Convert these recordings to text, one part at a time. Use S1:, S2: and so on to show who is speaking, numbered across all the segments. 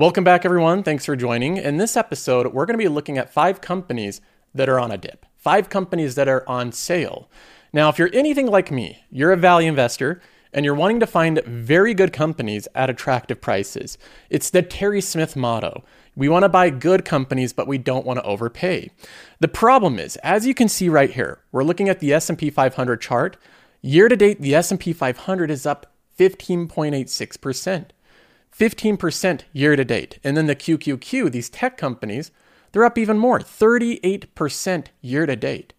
S1: Welcome back, everyone. Thanks for joining. In this episode, we're going to be looking at five companies that are on a dip, five companies that are on sale. Now, if you're anything like me, you're a value investor and you're wanting to find very good companies at attractive prices. It's the Terry Smith motto. We want to buy good companies, but we don't want to overpay. The problem is, as you can see right here, we're looking at the S&P 500 chart. Year to date, the S&P 500 is up 15.86%. 15% year to date. And then the QQQ, these tech companies, they're up even more, 38% year to date.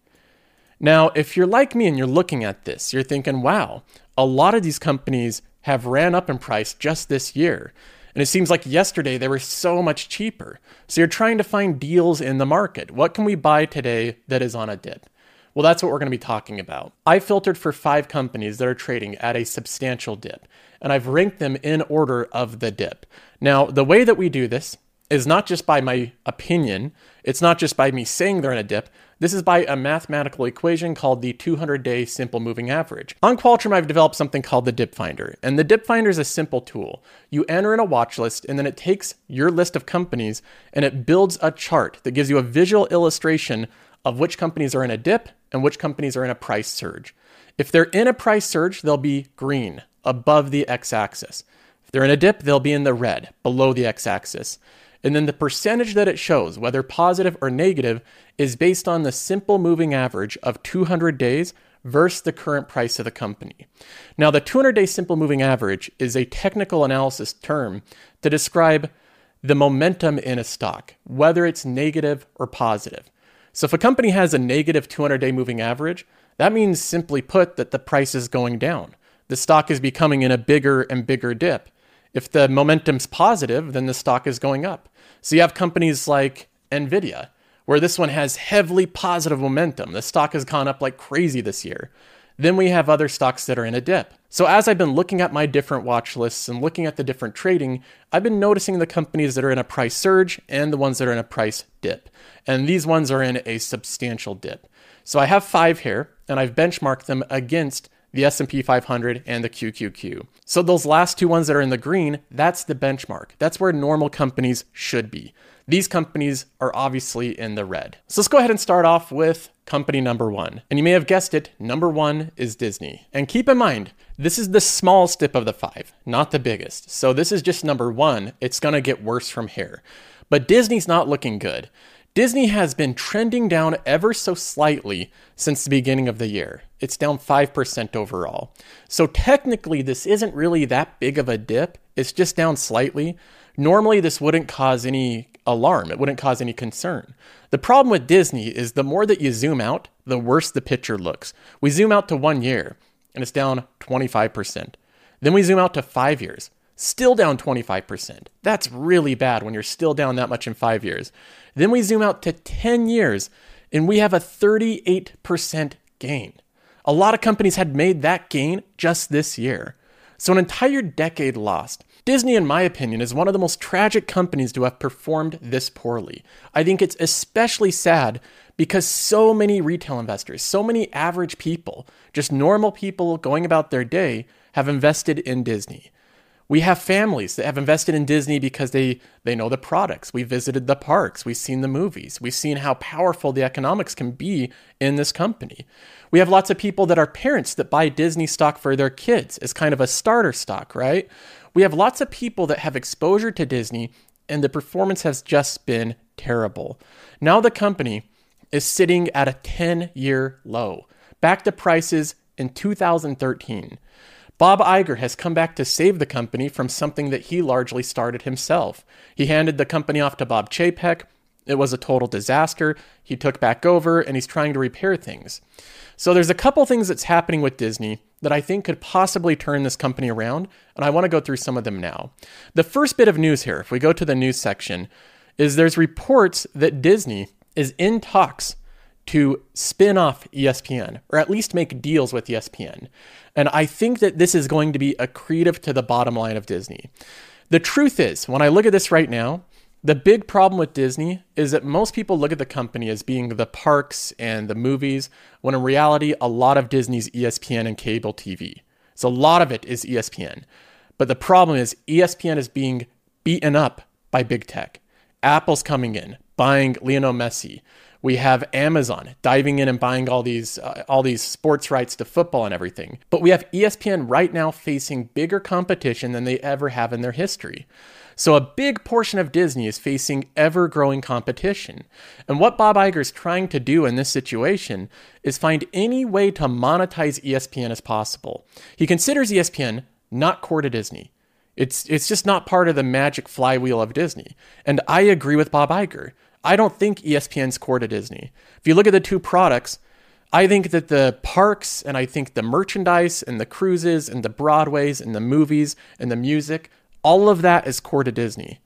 S1: Now, if you're like me and you're looking at this, you're thinking, wow, a lot of these companies have ran up in price just this year. And it seems like yesterday they were so much cheaper. So you're trying to find deals in the market. What can we buy today that is on a dip? Well, that's what we're going to be talking about. I filtered for five companies that are trading at a substantial dip, and I've ranked them in order of the dip. Now, the way that we do this is not just by my opinion, it's not just by me saying they're in a dip. This is by a mathematical equation called the 200 day simple moving average. On Qualtrim, I've developed something called the Dip Finder. And the Dip Finder is a simple tool. You enter in a watch list, and then it takes your list of companies and it builds a chart that gives you a visual illustration of which companies are in a dip and which companies are in a price surge. If they're in a price surge, they'll be green above the x axis. If they're in a dip, they'll be in the red below the x axis. And then the percentage that it shows, whether positive or negative, is based on the simple moving average of 200 days versus the current price of the company. Now, the 200 day simple moving average is a technical analysis term to describe the momentum in a stock, whether it's negative or positive. So if a company has a negative 200 day moving average, that means simply put that the price is going down. The stock is becoming in a bigger and bigger dip. If the momentum's positive, then the stock is going up. So you have companies like Nvidia, where this one has heavily positive momentum. The stock has gone up like crazy this year. Then we have other stocks that are in a dip. So as I've been looking at my different watch lists and looking at the different trading, I've been noticing the companies that are in a price surge and the ones that are in a price dip. And these ones are in a substantial dip. So I have five here and I've benchmarked them against the S&P 500 and the QQQ. So those last two ones that are in the green, that's the benchmark. That's where normal companies should be. These companies are obviously in the red. So let's go ahead and start off with company number one. And you may have guessed it, number one is Disney. And keep in mind, this is the small step of the five, not the biggest. So this is just number one. It's going to get worse from here. But Disney's not looking good. Disney has been trending down ever so slightly since the beginning of the year. It's down 5% overall. So technically, this isn't really that big of a dip. It's just down slightly. Normally, this wouldn't cause any alarm. It wouldn't cause any concern. The problem with Disney is the more that you zoom out, the worse the picture looks. We zoom out to one year and it's down 25%. Then we zoom out to five years, still down 25%. That's really bad when you're still down that much in five years. Then we zoom out to 10 years and we have a 38% gain. A lot of companies had made that gain just this year. So, an entire decade lost. Disney, in my opinion, is one of the most tragic companies to have performed this poorly. I think it's especially sad because so many retail investors, so many average people, just normal people going about their day, have invested in Disney. We have families that have invested in Disney because they, they know the products. We visited the parks. We've seen the movies. We've seen how powerful the economics can be in this company. We have lots of people that are parents that buy Disney stock for their kids as kind of a starter stock, right? We have lots of people that have exposure to Disney, and the performance has just been terrible. Now the company is sitting at a 10 year low, back to prices in 2013. Bob Iger has come back to save the company from something that he largely started himself. He handed the company off to Bob Chapek. It was a total disaster. He took back over and he's trying to repair things. So there's a couple things that's happening with Disney that I think could possibly turn this company around, and I want to go through some of them now. The first bit of news here, if we go to the news section, is there's reports that Disney is in talks to spin off ESPN, or at least make deals with ESPN. And I think that this is going to be accretive to the bottom line of Disney. The truth is, when I look at this right now, the big problem with Disney is that most people look at the company as being the parks and the movies, when in reality, a lot of Disney's ESPN and cable TV. So a lot of it is ESPN. But the problem is ESPN is being beaten up by big tech. Apple's coming in, buying Lionel Messi. We have Amazon diving in and buying all these uh, all these sports rights to football and everything. But we have ESPN right now facing bigger competition than they ever have in their history. So a big portion of Disney is facing ever growing competition. And what Bob Iger is trying to do in this situation is find any way to monetize ESPN as possible. He considers ESPN not core to Disney. It's it's just not part of the magic flywheel of Disney. And I agree with Bob Iger. I don't think ESPN's core to Disney. If you look at the two products, I think that the parks and I think the merchandise and the cruises and the Broadways and the movies and the music, all of that is core to Disney.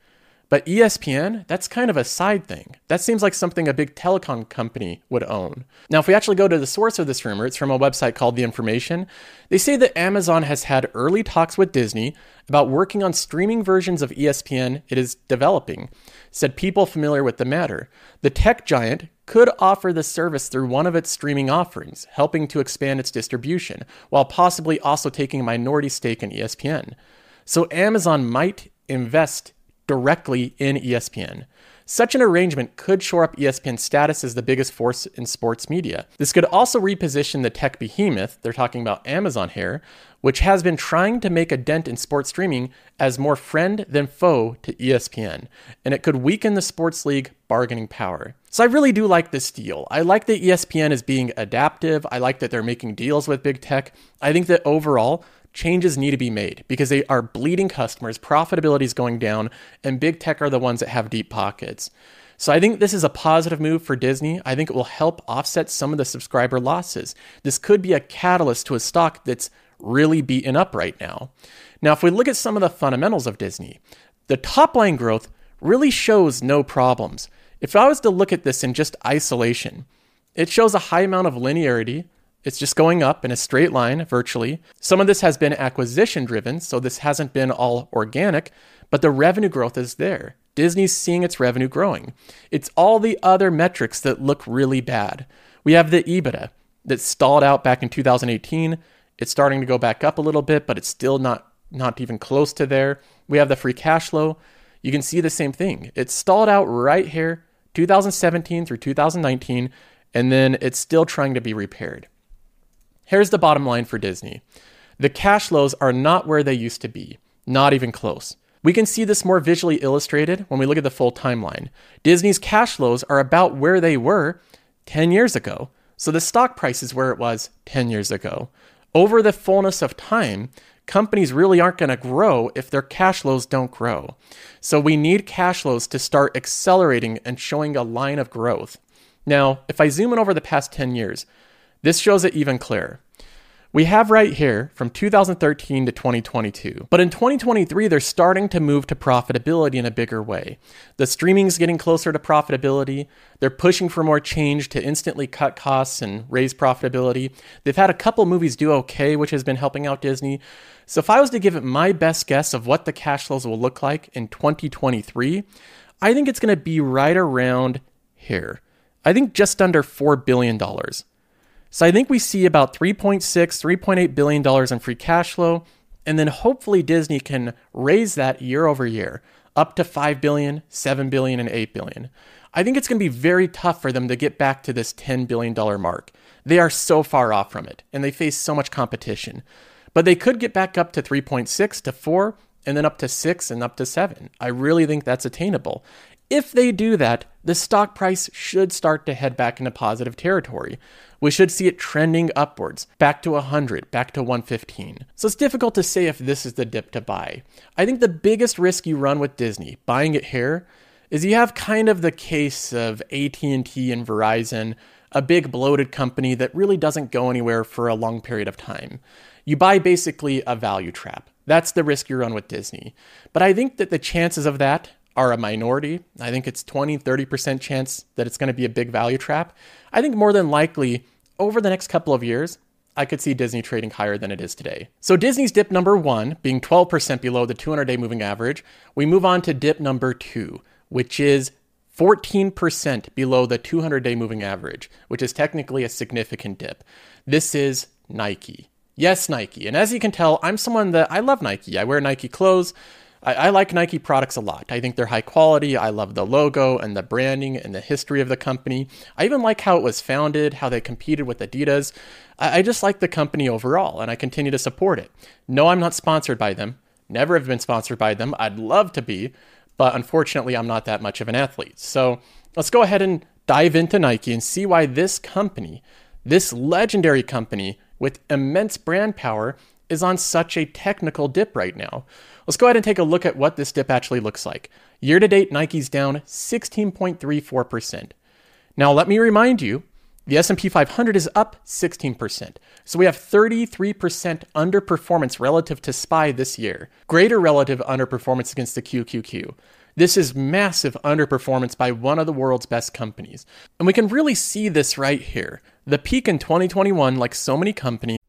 S1: But ESPN, that's kind of a side thing. That seems like something a big telecom company would own. Now, if we actually go to the source of this rumor, it's from a website called The Information. They say that Amazon has had early talks with Disney about working on streaming versions of ESPN it is developing, said people familiar with the matter. The tech giant could offer the service through one of its streaming offerings, helping to expand its distribution, while possibly also taking a minority stake in ESPN. So Amazon might invest directly in ESPN. Such an arrangement could shore up ESPN's status as the biggest force in sports media. This could also reposition the tech behemoth, they're talking about Amazon here, which has been trying to make a dent in sports streaming as more friend than foe to ESPN, and it could weaken the sports league bargaining power. So I really do like this deal. I like that ESPN is being adaptive. I like that they're making deals with big tech. I think that overall, changes need to be made because they are bleeding customers, profitability is going down, and big tech are the ones that have deep pockets. So I think this is a positive move for Disney. I think it will help offset some of the subscriber losses. This could be a catalyst to a stock that's really beaten up right now. Now, if we look at some of the fundamentals of Disney, the top line growth really shows no problems. If I was to look at this in just isolation, it shows a high amount of linearity, it's just going up in a straight line virtually. Some of this has been acquisition driven, so this hasn't been all organic, but the revenue growth is there. Disney's seeing its revenue growing. It's all the other metrics that look really bad. We have the EBITDA that stalled out back in 2018. It's starting to go back up a little bit, but it's still not not even close to there. We have the free cash flow. You can see the same thing. It stalled out right here, 2017 through 2019, and then it's still trying to be repaired. Here's the bottom line for Disney the cash flows are not where they used to be, not even close. We can see this more visually illustrated when we look at the full timeline. Disney's cash flows are about where they were 10 years ago, so the stock price is where it was 10 years ago. Over the fullness of time, companies really aren't going to grow if their cash flows don't grow. So we need cash flows to start accelerating and showing a line of growth. Now, if I zoom in over the past 10 years, this shows it even clearer. We have right here from 2013 to 2022. But in 2023, they're starting to move to profitability in a bigger way. The streaming's getting closer to profitability. They're pushing for more change to instantly cut costs and raise profitability. They've had a couple movies do okay, which has been helping out Disney. So if I was to give it my best guess of what the cash flows will look like in 2023, I think it's going to be right around here. I think just under $4 billion. So I think we see about 3.6, 3.8 billion dollars in free cash flow, and then hopefully Disney can raise that year over year up to 5 billion, 7 billion and 8 billion. I think it's going to be very tough for them to get back to this 10 billion dollar mark. They are so far off from it and they face so much competition. But they could get back up to 3.6 to 4 and then up to 6 and up to 7. I really think that's attainable. If they do that, the stock price should start to head back into positive territory. We should see it trending upwards, back to 100, back to 115. So it's difficult to say if this is the dip to buy. I think the biggest risk you run with Disney, buying it here, is you have kind of the case of AT&T and Verizon, a big bloated company that really doesn't go anywhere for a long period of time. You buy basically a value trap. That's the risk you run with Disney. But I think that the chances of that are a minority. I think it's 20, 30% chance that it's going to be a big value trap. I think more than likely, over the next couple of years, I could see Disney trading higher than it is today. So Disney's dip number one being 12% below the 200 day moving average. We move on to dip number two, which is 14% below the 200 day moving average, which is technically a significant dip. This is Nike. Yes, Nike. And as you can tell, I'm someone that I love Nike. I wear Nike clothes. I, I, like Nike products a lot. I think they're high quality. I love the logo and the branding and the history of the company. I even like how it was founded, how they competed with Adidas. I, I just like the company overall, and I continue to support it. No, I'm not sponsored by them. Never have been sponsored by them. I'd love to be, but unfortunately, I'm not that much of an athlete. So let's go ahead and dive into Nike and see why this company, this legendary company with immense brand power, is on such a technical dip right now. Let's go ahead and take a look at what this dip actually looks like. Year to date, Nike's down 16.34%. Now, let me remind you, the S&P 500 is up 16%. So we have 33% underperformance relative to SPY this year. Greater relative underperformance against the QQQ. This is massive underperformance by one of the world's best companies. And we can really see this right here. The peak in 2021, like so many companies.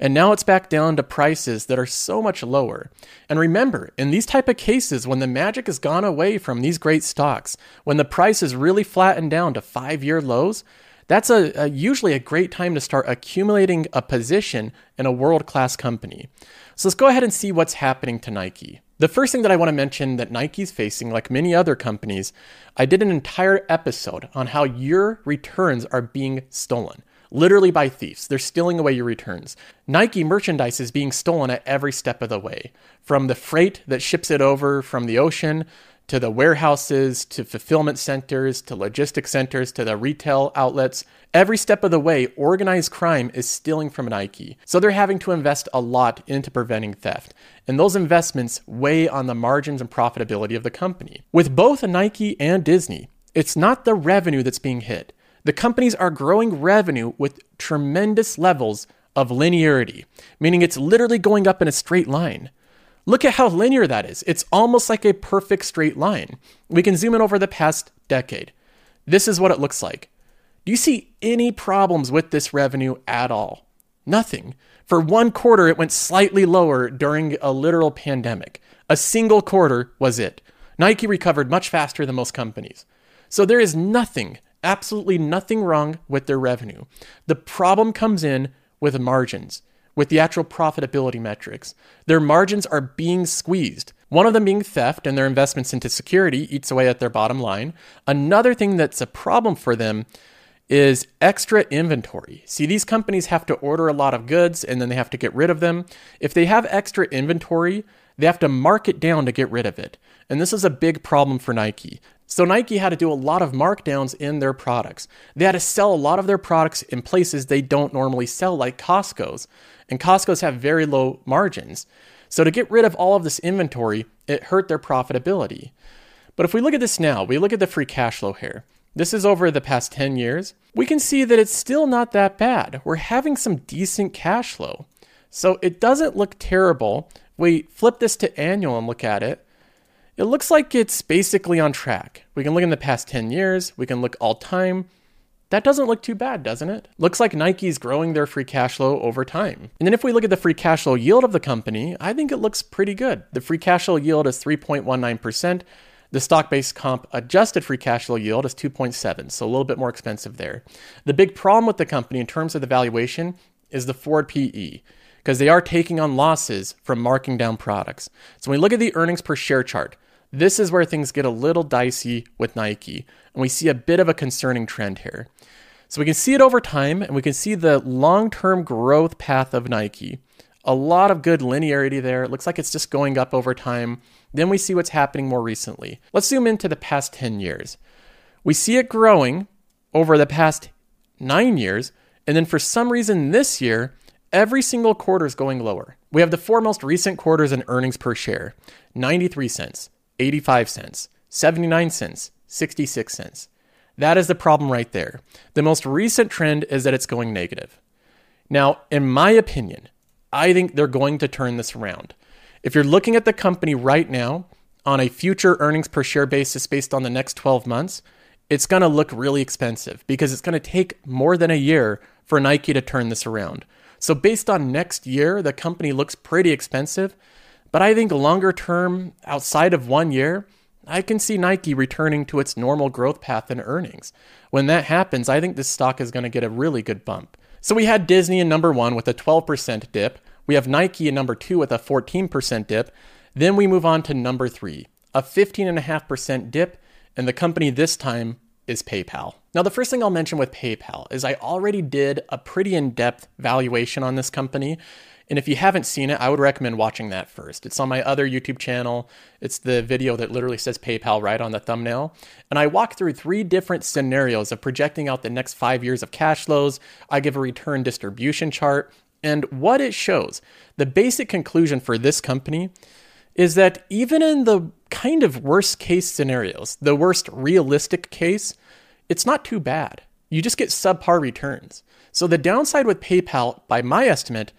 S1: And now it's back down to prices that are so much lower. And remember, in these type of cases, when the magic has gone away from these great stocks, when the price is really flattened down to five-year lows, that's a, a, usually a great time to start accumulating a position in a world-class company. So let's go ahead and see what's happening to Nike. The first thing that I want to mention that Nike's facing, like many other companies, I did an entire episode on how your returns are being stolen literally by thieves. They're stealing away your returns. Nike merchandise is being stolen at every step of the way from the freight that ships it over from the ocean to the warehouses, to fulfillment centers, to logistics centers, to the retail outlets. Every step of the way, organized crime is stealing from Nike. So they're having to invest a lot into preventing theft. And those investments weigh on the margins and profitability of the company. With both Nike and Disney, it's not the revenue that's being hit. The companies are growing revenue with tremendous levels of linearity, meaning it's literally going up in a straight line. Look at how linear that is. It's almost like a perfect straight line. We can zoom in over the past decade. This is what it looks like. Do you see any problems with this revenue at all? Nothing. For one quarter, it went slightly lower during a literal pandemic. A single quarter was it. Nike recovered much faster than most companies. So there is nothing absolutely nothing wrong with their revenue. The problem comes in with margins, with the actual profitability metrics. Their margins are being squeezed. One of them being theft and their investments into security eats away at their bottom line. Another thing that's a problem for them is extra inventory. See, these companies have to order a lot of goods and then they have to get rid of them. If they have extra inventory, they have to mark it down to get rid of it. And this is a big problem for Nike. So Nike had to do a lot of markdowns in their products. They had to sell a lot of their products in places they don't normally sell, like Costco's. And Costco's have very low margins. So to get rid of all of this inventory, it hurt their profitability. But if we look at this now, we look at the free cash flow here. This is over the past 10 years. We can see that it's still not that bad. We're having some decent cash flow. So it doesn't look terrible. We flip this to annual and look at it it looks like it's basically on track. We can look in the past 10 years, we can look all time. That doesn't look too bad, doesn't it? Looks like Nike's growing their free cash flow over time. And then if we look at the free cash flow yield of the company, I think it looks pretty good. The free cash flow yield is 3.19%. The stock based comp adjusted free cash flow yield is 2.7, so a little bit more expensive there. The big problem with the company in terms of the valuation is the forward PE because they are taking on losses from marking down products. So when we look at the earnings per share chart, this is where things get a little dicey with Nike, and we see a bit of a concerning trend here. So we can see it over time, and we can see the long term growth path of Nike. A lot of good linearity there. It looks like it's just going up over time. Then we see what's happening more recently. Let's zoom into the past 10 years. We see it growing over the past nine years. And then for some reason this year, every single quarter is going lower. We have the four most recent quarters in earnings per share 93 cents, 85 cents, 79 cents, 66 cents. That is the problem right there. The most recent trend is that it's going negative. Now, in my opinion, I think they're going to turn this around. If you're looking at the company right now on a future earnings per share basis based on the next 12 months, it's going to look really expensive because it's going to take more than a year for Nike to turn this around. So, based on next year, the company looks pretty expensive. But I think longer term, outside of one year, I can see Nike returning to its normal growth path in earnings. When that happens, I think this stock is going to get a really good bump. So we had Disney in number one with a 12% dip. We have Nike in number two with a 14% dip. Then we move on to number three, a 15.5% dip. And the company this time is PayPal. Now, the first thing I'll mention with PayPal is I already did a pretty in depth valuation on this company. And if you haven't seen it, I would recommend watching that first. It's on my other YouTube channel. It's the video that literally says PayPal right on the thumbnail. And I walk through three different scenarios of projecting out the next five years of cash flows. I give a return distribution chart. And what it shows, the basic conclusion for this company is that even in the kind of worst case scenarios, the worst realistic case, it's not too bad. You just get subpar returns. So the downside with PayPal, by my estimate,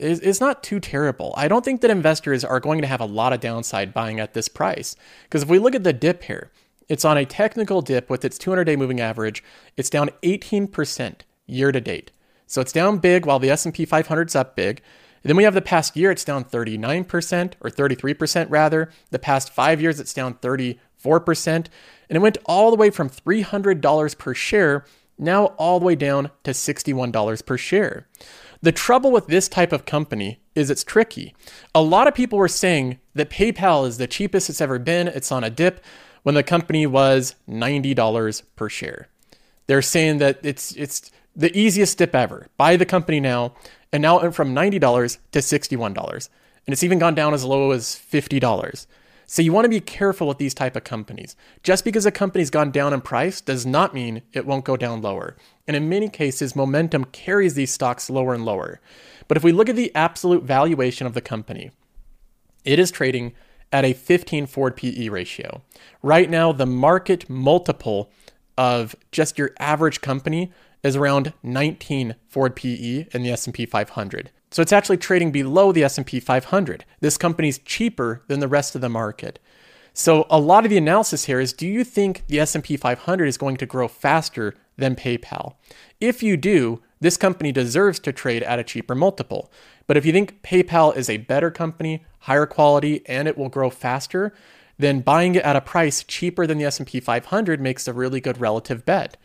S1: is, is not too terrible. I don't think that investors are going to have a lot of downside buying at this price. Because if we look at the dip here, it's on a technical dip with its 200 day moving average. It's down 18% year to date. So it's down big while the S&P 500's up big. And then we have the past year, it's down 39% or 33% rather. The past five years, it's down 34%. And it went all the way from $300 per share, now all the way down to $61 per share. The trouble with this type of company is it's tricky. A lot of people were saying that PayPal is the cheapest it's ever been, it's on a dip, when the company was $90 per share. They're saying that it's it's the easiest dip ever. Buy the company now, and now it went from $90 to $61. And it's even gone down as low as $50. So you want to be careful with these type of companies. Just because a company's gone down in price does not mean it won't go down lower. And in many cases, momentum carries these stocks lower and lower. But if we look at the absolute valuation of the company, it is trading at a 15 forward PE ratio. Right now, the market multiple of just your average company is around 19 forward PE in the S&P 500. So it's actually trading below the S&P 500. This company's cheaper than the rest of the market. So a lot of the analysis here is do you think the S&P 500 is going to grow faster than PayPal? If you do, this company deserves to trade at a cheaper multiple. But if you think PayPal is a better company, higher quality, and it will grow faster, then buying it at a price cheaper than the S&P 500 makes a really good relative bet.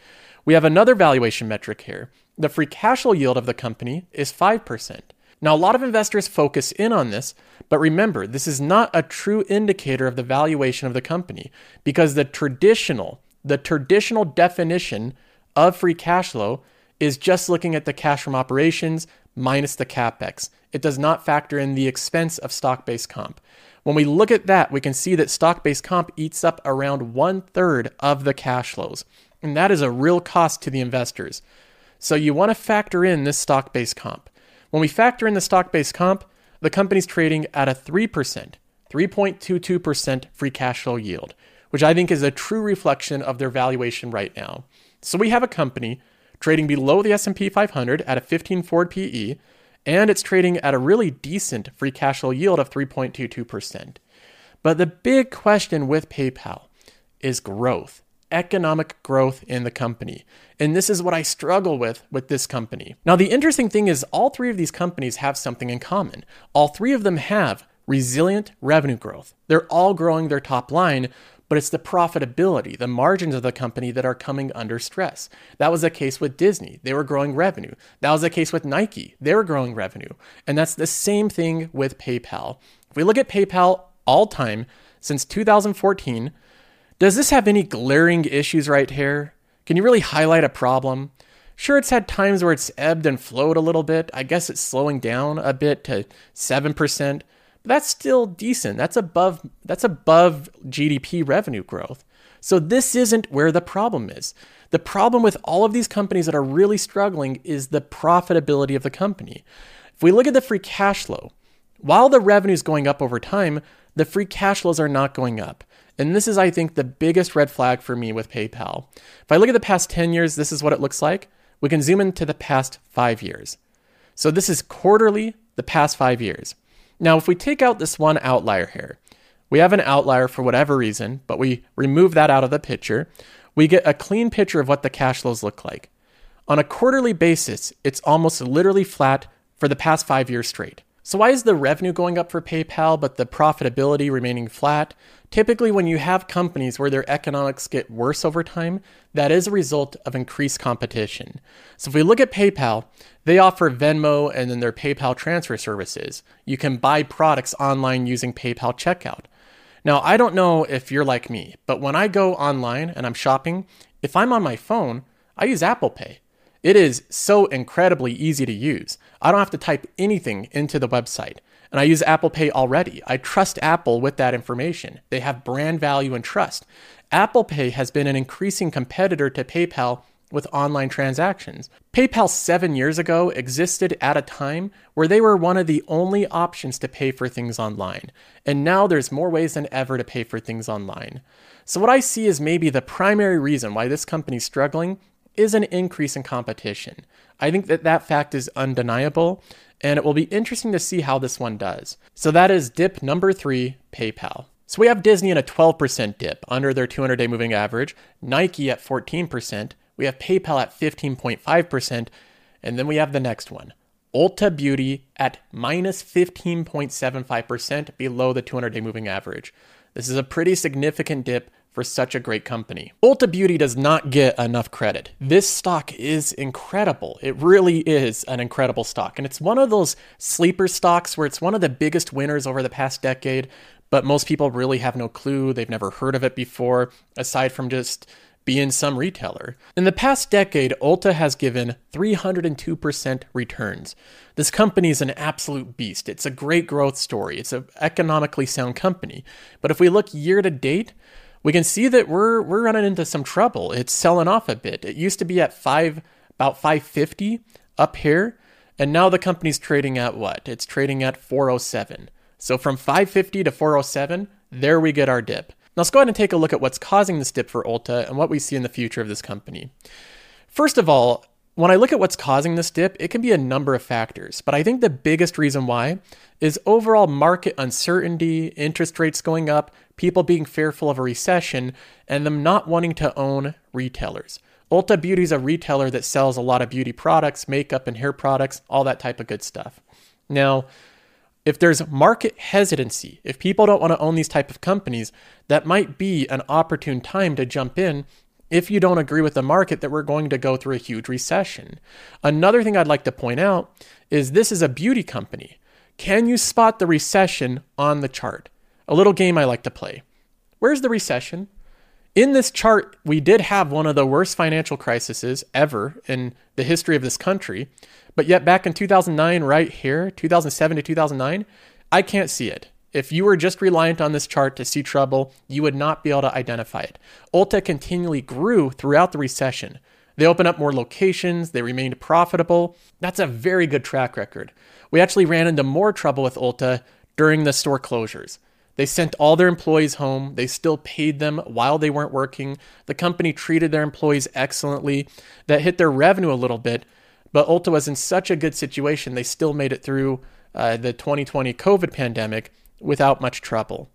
S1: We have another valuation metric here. The free cash flow yield of the company is 5%. Now, a lot of investors focus in on this, but remember, this is not a true indicator of the valuation of the company because the traditional, the traditional definition of free cash flow is just looking at the cash from operations minus the capex. It does not factor in the expense of stock based comp. When we look at that, we can see that stock based comp eats up around one third of the cash flows. And that is a real cost to the investors. So you want to factor in this stock based comp. When we factor in the stock based comp, the company's trading at a 3%, 3.22% free cash flow yield, which I think is a true reflection of their valuation right now. So we have a company trading below the S&P 500 at a 15 forward PE, and it's trading at a really decent free cash flow yield of 3.22%. But the big question with PayPal is growth economic growth in the company. And this is what I struggle with with this company. Now, the interesting thing is, all three of these companies have something in common. All three of them have resilient revenue growth. They're all growing their top line, but it's the profitability, the margins of the company that are coming under stress. That was the case with Disney. They were growing revenue. That was the case with Nike. They were growing revenue. And that's the same thing with PayPal. If we look at PayPal all time since 2014, does this have any glaring issues right here? Can you really highlight a problem? Sure, it's had times where it's ebbed and flowed a little bit. I guess it's slowing down a bit to 7%, but that's still decent. That's above that's above GDP revenue growth. So this isn't where the problem is. The problem with all of these companies that are really struggling is the profitability of the company. If we look at the free cash flow, while the revenue is going up over time, the free cash flows are not going up. And this is, I think, the biggest red flag for me with PayPal. If I look at the past 10 years, this is what it looks like. We can zoom into the past five years. So this is quarterly, the past five years. Now, if we take out this one outlier here, we have an outlier for whatever reason, but we remove that out of the picture, we get a clean picture of what the cash flows look like. On a quarterly basis, it's almost literally flat for the past five years straight. So, why is the revenue going up for PayPal but the profitability remaining flat? Typically, when you have companies where their economics get worse over time, that is a result of increased competition. So, if we look at PayPal, they offer Venmo and then their PayPal transfer services. You can buy products online using PayPal checkout. Now, I don't know if you're like me, but when I go online and I'm shopping, if I'm on my phone, I use Apple Pay. It is so incredibly easy to use. I don't have to type anything into the website. And I use Apple Pay already. I trust Apple with that information. They have brand value and trust. Apple Pay has been an increasing competitor to PayPal with online transactions. PayPal seven years ago existed at a time where they were one of the only options to pay for things online. And now there's more ways than ever to pay for things online. So, what I see is maybe the primary reason why this company's struggling is an increase in competition. I think that that fact is undeniable, and it will be interesting to see how this one does. So that is dip number three, PayPal. So we have Disney in a 12% dip under their 200 day moving average, Nike at 14%, we have PayPal at 15.5%, and then we have the next one. Ulta Beauty at minus 15.75% below the 200 day moving average. This is a pretty significant dip for such a great company. Ulta Beauty does not get enough credit. This stock is incredible. It really is an incredible stock. And it's one of those sleeper stocks where it's one of the biggest winners over the past decade, but most people really have no clue. They've never heard of it before, aside from just being some retailer. In the past decade, Ulta has given 302% returns. This company is an absolute beast. It's a great growth story. It's an economically sound company. But if we look year to date, we can see that we're we're running into some trouble. It's selling off a bit. It used to be at five about 550 up here, and now the company's trading at what? It's trading at 407. So from 550 to 407, there we get our dip. Now let's go ahead and take a look at what's causing this dip for Ulta and what we see in the future of this company. First of all, when I look at what's causing this dip, it can be a number of factors, but I think the biggest reason why is overall market uncertainty, interest rates going up, people being fearful of a recession, and them not wanting to own retailers. Ulta Beauty is a retailer that sells a lot of beauty products, makeup and hair products, all that type of good stuff. Now, if there's market hesitancy, if people don't want to own these type of companies, that might be an opportune time to jump in if you don't agree with the market that we're going to go through a huge recession. Another thing I'd like to point out is this is a beauty company. Can you spot the recession on the chart? A little game I like to play. Where's the recession? In this chart, we did have one of the worst financial crises ever in the history of this country. But yet, back in 2009, right here, 2007 to 2009, I can't see it. If you were just reliant on this chart to see trouble, you would not be able to identify it. Ulta continually grew throughout the recession. They opened up more locations, they remained profitable. That's a very good track record. We actually ran into more trouble with Ulta during the store closures. They sent all their employees home. They still paid them while they weren't working. The company treated their employees excellently. That hit their revenue a little bit, but Ulta was in such a good situation, they still made it through uh, the 2020 COVID pandemic without much trouble.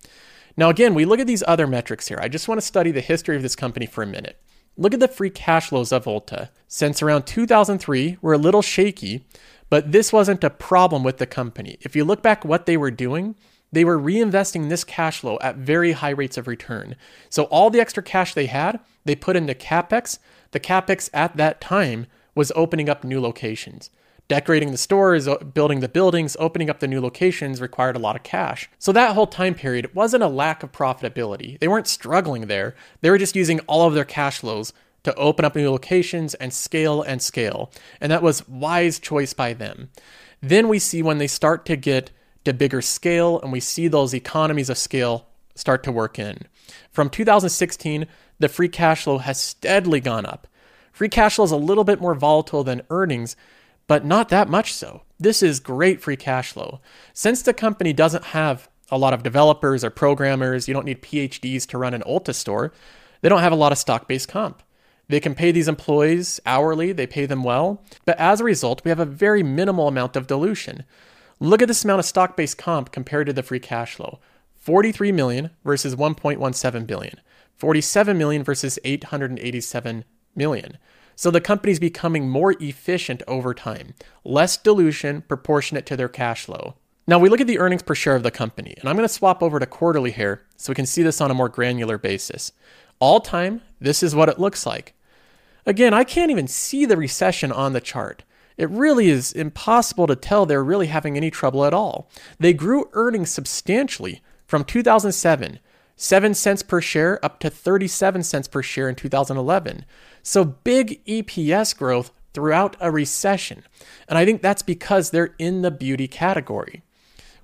S1: Now, again, we look at these other metrics here. I just want to study the history of this company for a minute. Look at the free cash flows of Ulta. Since around 2003, we're a little shaky, but this wasn't a problem with the company. If you look back what they were doing, they were reinvesting this cash flow at very high rates of return. So all the extra cash they had, they put into capex. The capex at that time was opening up new locations. Decorating the stores, building the buildings, opening up the new locations required a lot of cash. So that whole time period wasn't a lack of profitability. They weren't struggling there. They were just using all of their cash flows to open up new locations and scale and scale. And that was wise choice by them. Then we see when they start to get to bigger scale and we see those economies of scale start to work in. From 2016, the free cash flow has steadily gone up. Free cash flow is a little bit more volatile than earnings, but not that much so. This is great free cash flow. Since the company doesn't have a lot of developers or programmers, you don't need PhDs to run an Ulta store, they don't have a lot of stock based comp. They can pay these employees hourly, they pay them well, but as a result, we have a very minimal amount of dilution. Look at this amount of stock based comp compared to the free cash flow 43 million versus 1.17 billion, 47 million versus 887 million. So the company's becoming more efficient over time, less dilution proportionate to their cash flow. Now we look at the earnings per share of the company, and I'm going to swap over to quarterly here so we can see this on a more granular basis. All time, this is what it looks like. Again, I can't even see the recession on the chart. It really is impossible to tell they're really having any trouble at all. They grew earnings substantially from 2007, 7 cents per share up to 37 cents per share in 2011. So big EPS growth throughout a recession. And I think that's because they're in the beauty category.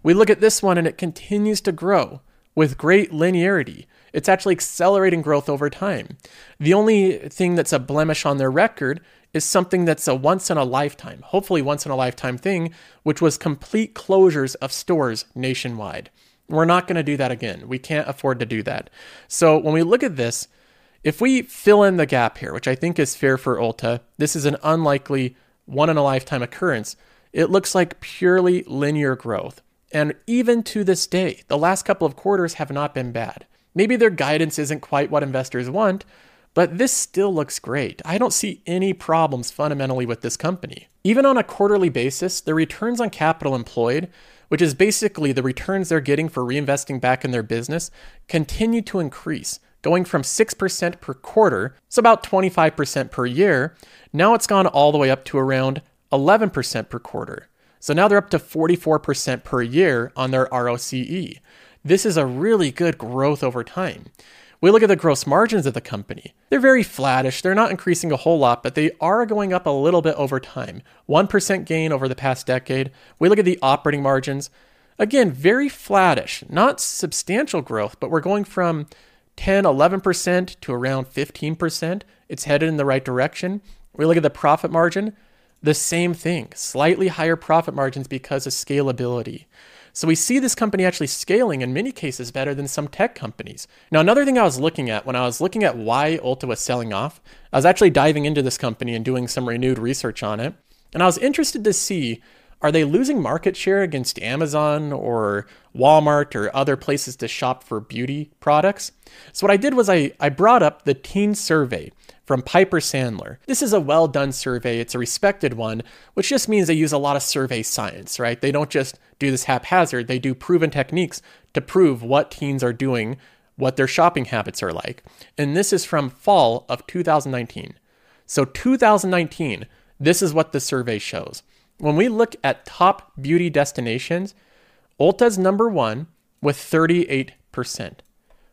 S1: We look at this one and it continues to grow with great linearity. It's actually accelerating growth over time. The only thing that's a blemish on their record is something that's a once in a lifetime, hopefully once in a lifetime thing, which was complete closures of stores nationwide. We're not going to do that again. We can't afford to do that. So when we look at this, if we fill in the gap here, which I think is fair for Ulta, this is an unlikely one in a lifetime occurrence. It looks like purely linear growth. And even to this day, the last couple of quarters have not been bad. Maybe their guidance isn't quite what investors want, but this still looks great. I don't see any problems fundamentally with this company. Even on a quarterly basis, the returns on capital employed, which is basically the returns they're getting for reinvesting back in their business, continue to increase, going from 6% per quarter, so about 25% per year. Now it's gone all the way up to around 11% per quarter. So now they're up to 44% per year on their ROCE. This is a really good growth over time. We look at the gross margins of the company. They're very flattish. They're not increasing a whole lot, but they are going up a little bit over time. 1% gain over the past decade. We look at the operating margins. Again, very flattish, not substantial growth, but we're going from 10, 11% to around 15%. It's headed in the right direction. We look at the profit margin. The same thing, slightly higher profit margins because of scalability. So we see this company actually scaling in many cases better than some tech companies. Now, another thing I was looking at when I was looking at why Ulta was selling off, I was actually diving into this company and doing some renewed research on it. And I was interested to see are they losing market share against Amazon or Walmart or other places to shop for beauty products? So, what I did was I, I brought up the teen survey from Piper Sandler. This is a well done survey, it's a respected one, which just means they use a lot of survey science, right? They don't just do this haphazard, they do proven techniques to prove what teens are doing, what their shopping habits are like. And this is from fall of 2019. So, 2019, this is what the survey shows. When we look at top beauty destinations, Ulta's number one with 38%.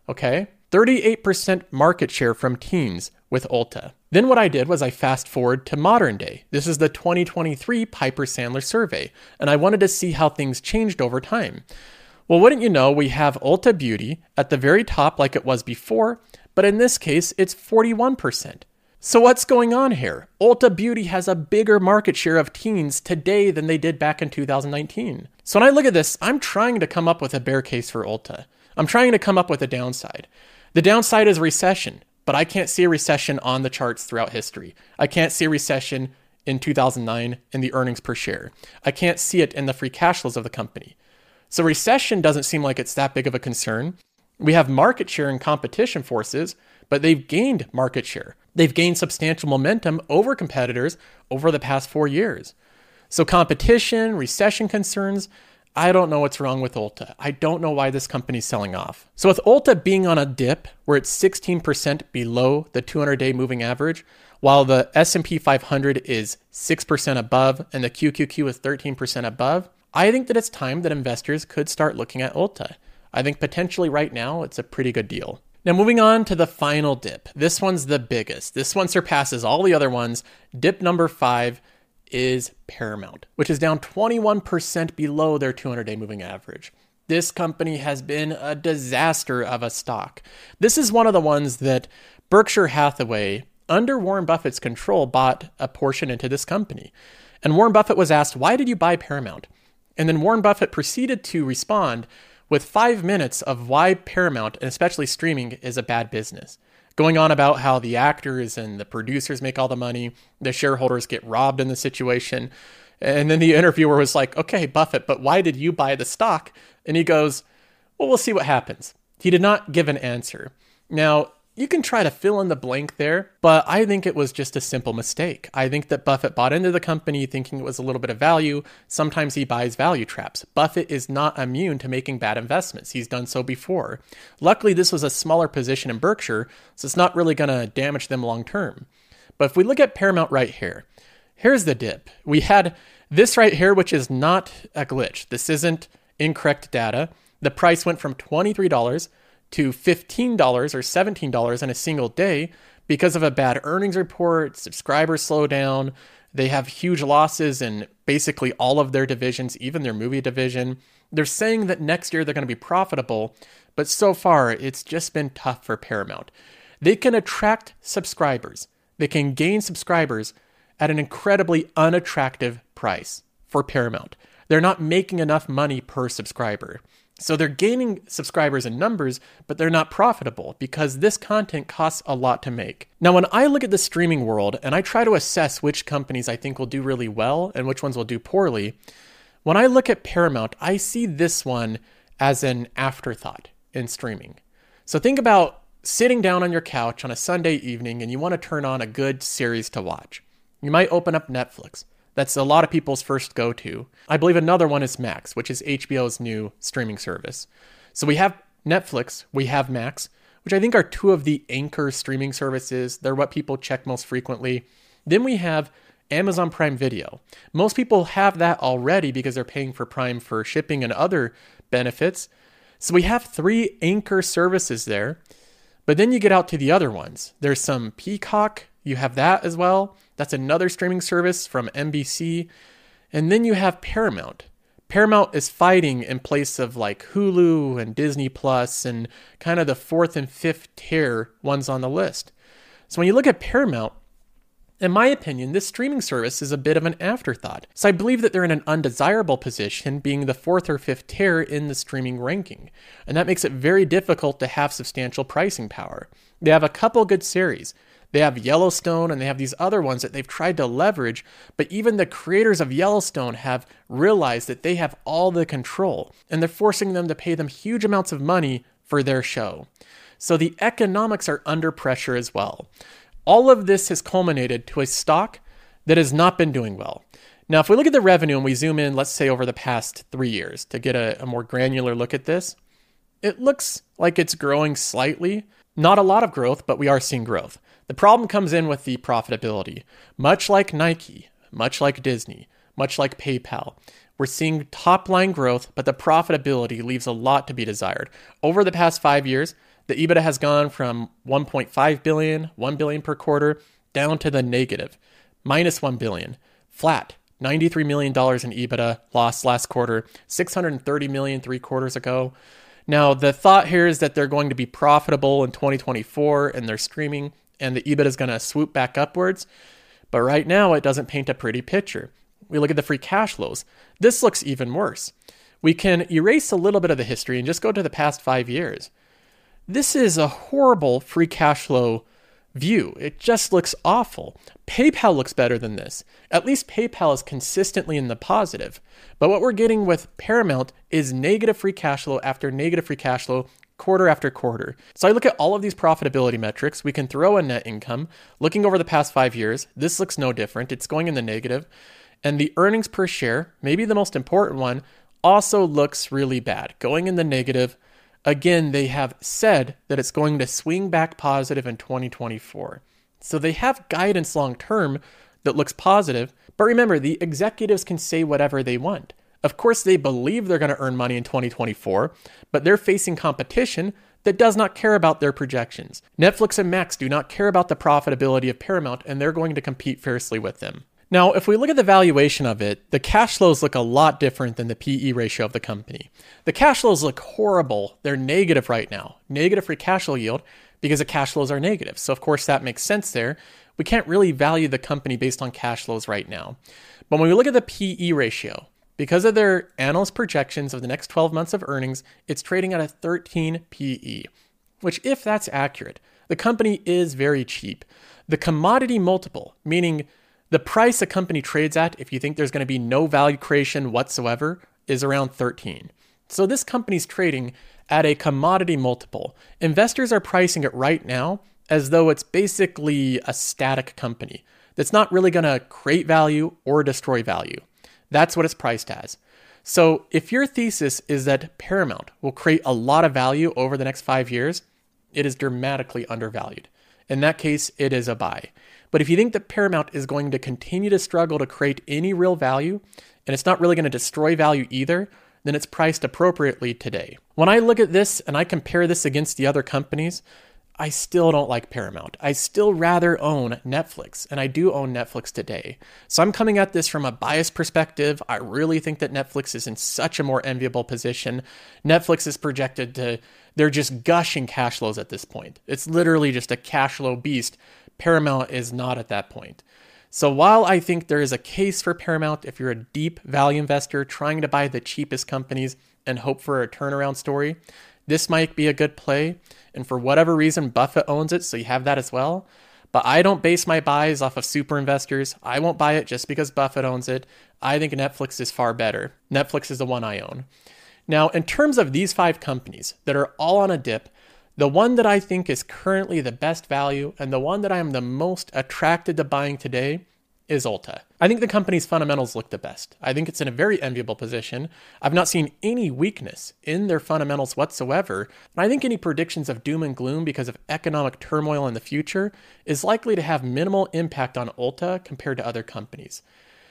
S1: Okay? 38% market share from teens with Ulta. Then what I did was I fast forward to modern day. This is the 2023 Piper Sandler survey, and I wanted to see how things changed over time. Well, wouldn't you know, we have Ulta Beauty at the very top like it was before, but in this case, it's 41%. So what's going on here? Ulta Beauty has a bigger market share of teens today than they did back in 2019. So when I look at this, I'm trying to come up with a bear case for Ulta. I'm trying to come up with a downside. The downside is recession, but I can't see a recession on the charts throughout history. I can't see a recession in 2009 in the earnings per share. I can't see it in the free cash flows of the company. So recession doesn't seem like it's that big of a concern. We have market share and competition forces, but they've gained market share. They've gained substantial momentum over competitors over the past four years. So competition, recession concerns, I don't know what's wrong with Ulta. I don't know why this company's selling off. So with Ulta being on a dip where it's 16% below the 200-day moving average, while the S&P 500 is 6% above and the QQQ is 13% above, I think that it's time that investors could start looking at Ulta. I think potentially right now it's a pretty good deal. Now, moving on to the final dip. This one's the biggest. This one surpasses all the other ones. Dip number five is Paramount, which is down 21% below their 200 day moving average. This company has been a disaster of a stock. This is one of the ones that Berkshire Hathaway, under Warren Buffett's control, bought a portion into this company. And Warren Buffett was asked, Why did you buy Paramount? And then Warren Buffett proceeded to respond with five minutes of why Paramount, and especially streaming, is a bad business going on about how the actors and the producers make all the money, the shareholders get robbed in the situation. And then the interviewer was like, okay, Buffett, but why did you buy the stock? And he goes, well, we'll see what happens. He did not give an answer. Now, you can try to fill in the blank there, but I think it was just a simple mistake. I think that Buffett bought into the company thinking it was a little bit of value. Sometimes he buys value traps. Buffett is not immune to making bad investments. He's done so before. Luckily, this was a smaller position in Berkshire, so it's not really going to damage them long term. But if we look at Paramount right here, here's the dip. We had this right here, which is not a glitch. This isn't incorrect data. The price went from $23 to $15 or $17 in a single day because of a bad earnings report, subscribers slow down, they have huge losses in basically all of their divisions, even their movie division. They're saying that next year they're going to be profitable, but so far it's just been tough for Paramount. They can attract subscribers, they can gain subscribers at an incredibly unattractive price for Paramount. They're not making enough money per subscriber. So they're gaining subscribers in numbers, but they're not profitable because this content costs a lot to make. Now, when I look at the streaming world and I try to assess which companies I think will do really well and which ones will do poorly, when I look at Paramount, I see this one as an afterthought in streaming. So think about sitting down on your couch on a Sunday evening and you want to turn on a good series to watch. You might open up Netflix. That's a lot of people's first go to. I believe another one is Max, which is HBO's new streaming service. So we have Netflix, we have Max, which I think are two of the anchor streaming services. They're what people check most frequently. Then we have Amazon Prime Video. Most people have that already because they're paying for Prime for shipping and other benefits. So we have three anchor services there. But then you get out to the other ones. There's some Peacock, you have that as well. That's another streaming service from NBC. And then you have Paramount. Paramount is fighting in place of like Hulu and Disney Plus and kind of the fourth and fifth tier ones on the list. So when you look at Paramount, in my opinion, this streaming service is a bit of an afterthought. So I believe that they're in an undesirable position, being the fourth or fifth tier in the streaming ranking. And that makes it very difficult to have substantial pricing power. They have a couple good series. They have Yellowstone and they have these other ones that they've tried to leverage, but even the creators of Yellowstone have realized that they have all the control and they're forcing them to pay them huge amounts of money for their show. So the economics are under pressure as well. All of this has culminated to a stock that has not been doing well. Now, if we look at the revenue and we zoom in, let's say over the past three years to get a, a more granular look at this, it looks like it's growing slightly. Not a lot of growth, but we are seeing growth. The problem comes in with the profitability. Much like Nike, much like Disney, much like PayPal, we're seeing top line growth, but the profitability leaves a lot to be desired. Over the past five years, the EBITDA has gone from 1.5 billion, 1 billion per quarter, down to the negative, minus 1 billion, flat. $93 million in EBITDA lost last quarter, 630 million three quarters ago. Now, the thought here is that they're going to be profitable in 2024 and they're streaming and the EBIT is going to swoop back upwards. But right now, it doesn't paint a pretty picture. We look at the free cash flows. This looks even worse. We can erase a little bit of the history and just go to the past five years. This is a horrible free cash flow view. It just looks awful. PayPal looks better than this. At least PayPal is consistently in the positive. But what we're getting with Paramount is negative free cash flow after negative free cash flow quarter after quarter. So I look at all of these profitability metrics. We can throw a net income. Looking over the past five years, this looks no different. It's going in the negative. And the earnings per share, maybe the most important one, also looks really bad, going in the negative. Again, they have said that it's going to swing back positive in 2024. So they have guidance long term that looks positive. But remember, the executives can say whatever they want. Of course, they believe they're going to earn money in 2024, but they're facing competition that does not care about their projections. Netflix and Max do not care about the profitability of Paramount, and they're going to compete fiercely with them. Now, if we look at the valuation of it, the cash flows look a lot different than the PE ratio of the company. The cash flows look horrible. They're negative right now, negative free cash flow yield because the cash flows are negative. So, of course, that makes sense there. We can't really value the company based on cash flows right now. But when we look at the PE ratio, because of their analyst projections of the next 12 months of earnings, it's trading at a 13 PE, which, if that's accurate, the company is very cheap. The commodity multiple, meaning the price a company trades at if you think there's going to be no value creation whatsoever, is around 13. So this company's trading at a commodity multiple. Investors are pricing it right now as though it's basically a static company that's not really going to create value or destroy value. That's what it's priced as. So if your thesis is that Paramount will create a lot of value over the next five years, it is dramatically undervalued. In that case, it is a buy. But if you think that Paramount is going to continue to struggle to create any real value, and it's not really going to destroy value either, then it's priced appropriately today. When I look at this and I compare this against the other companies, I still don't like Paramount. I still rather own Netflix, and I do own Netflix today. So I'm coming at this from a biased perspective. I really think that Netflix is in such a more enviable position. Netflix is projected to, they're just gushing cash flows at this point. It's literally just a cash flow beast Paramount is not at that point. So while I think there is a case for Paramount if you're a deep value investor trying to buy the cheapest companies and hope for a turnaround story, this might be a good play. And for whatever reason, Buffett owns it, so you have that as well. But I don't base my buys off of super investors. I won't buy it just because Buffett owns it. I think Netflix is far better. Netflix is the one I own. Now, in terms of these five companies that are all on a dip, the one that I think is currently the best value and the one that I am the most attracted to buying today is Ulta. I think the company's fundamentals look the best. I think it's in a very enviable position. I've not seen any weakness in their fundamentals whatsoever. And I think any predictions of doom and gloom because of economic turmoil in the future is likely to have minimal impact on Ulta compared to other companies.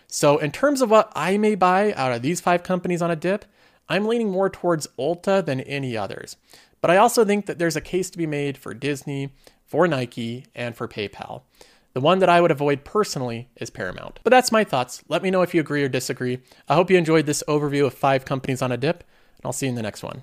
S1: So, in terms of what I may buy out of these five companies on a dip, I'm leaning more towards Ulta than any others. But I also think that there's a case to be made for Disney, for Nike, and for PayPal. The one that I would avoid personally is Paramount. But that's my thoughts. Let me know if you agree or disagree. I hope you enjoyed this overview of five companies on a dip, and I'll see you in the next one.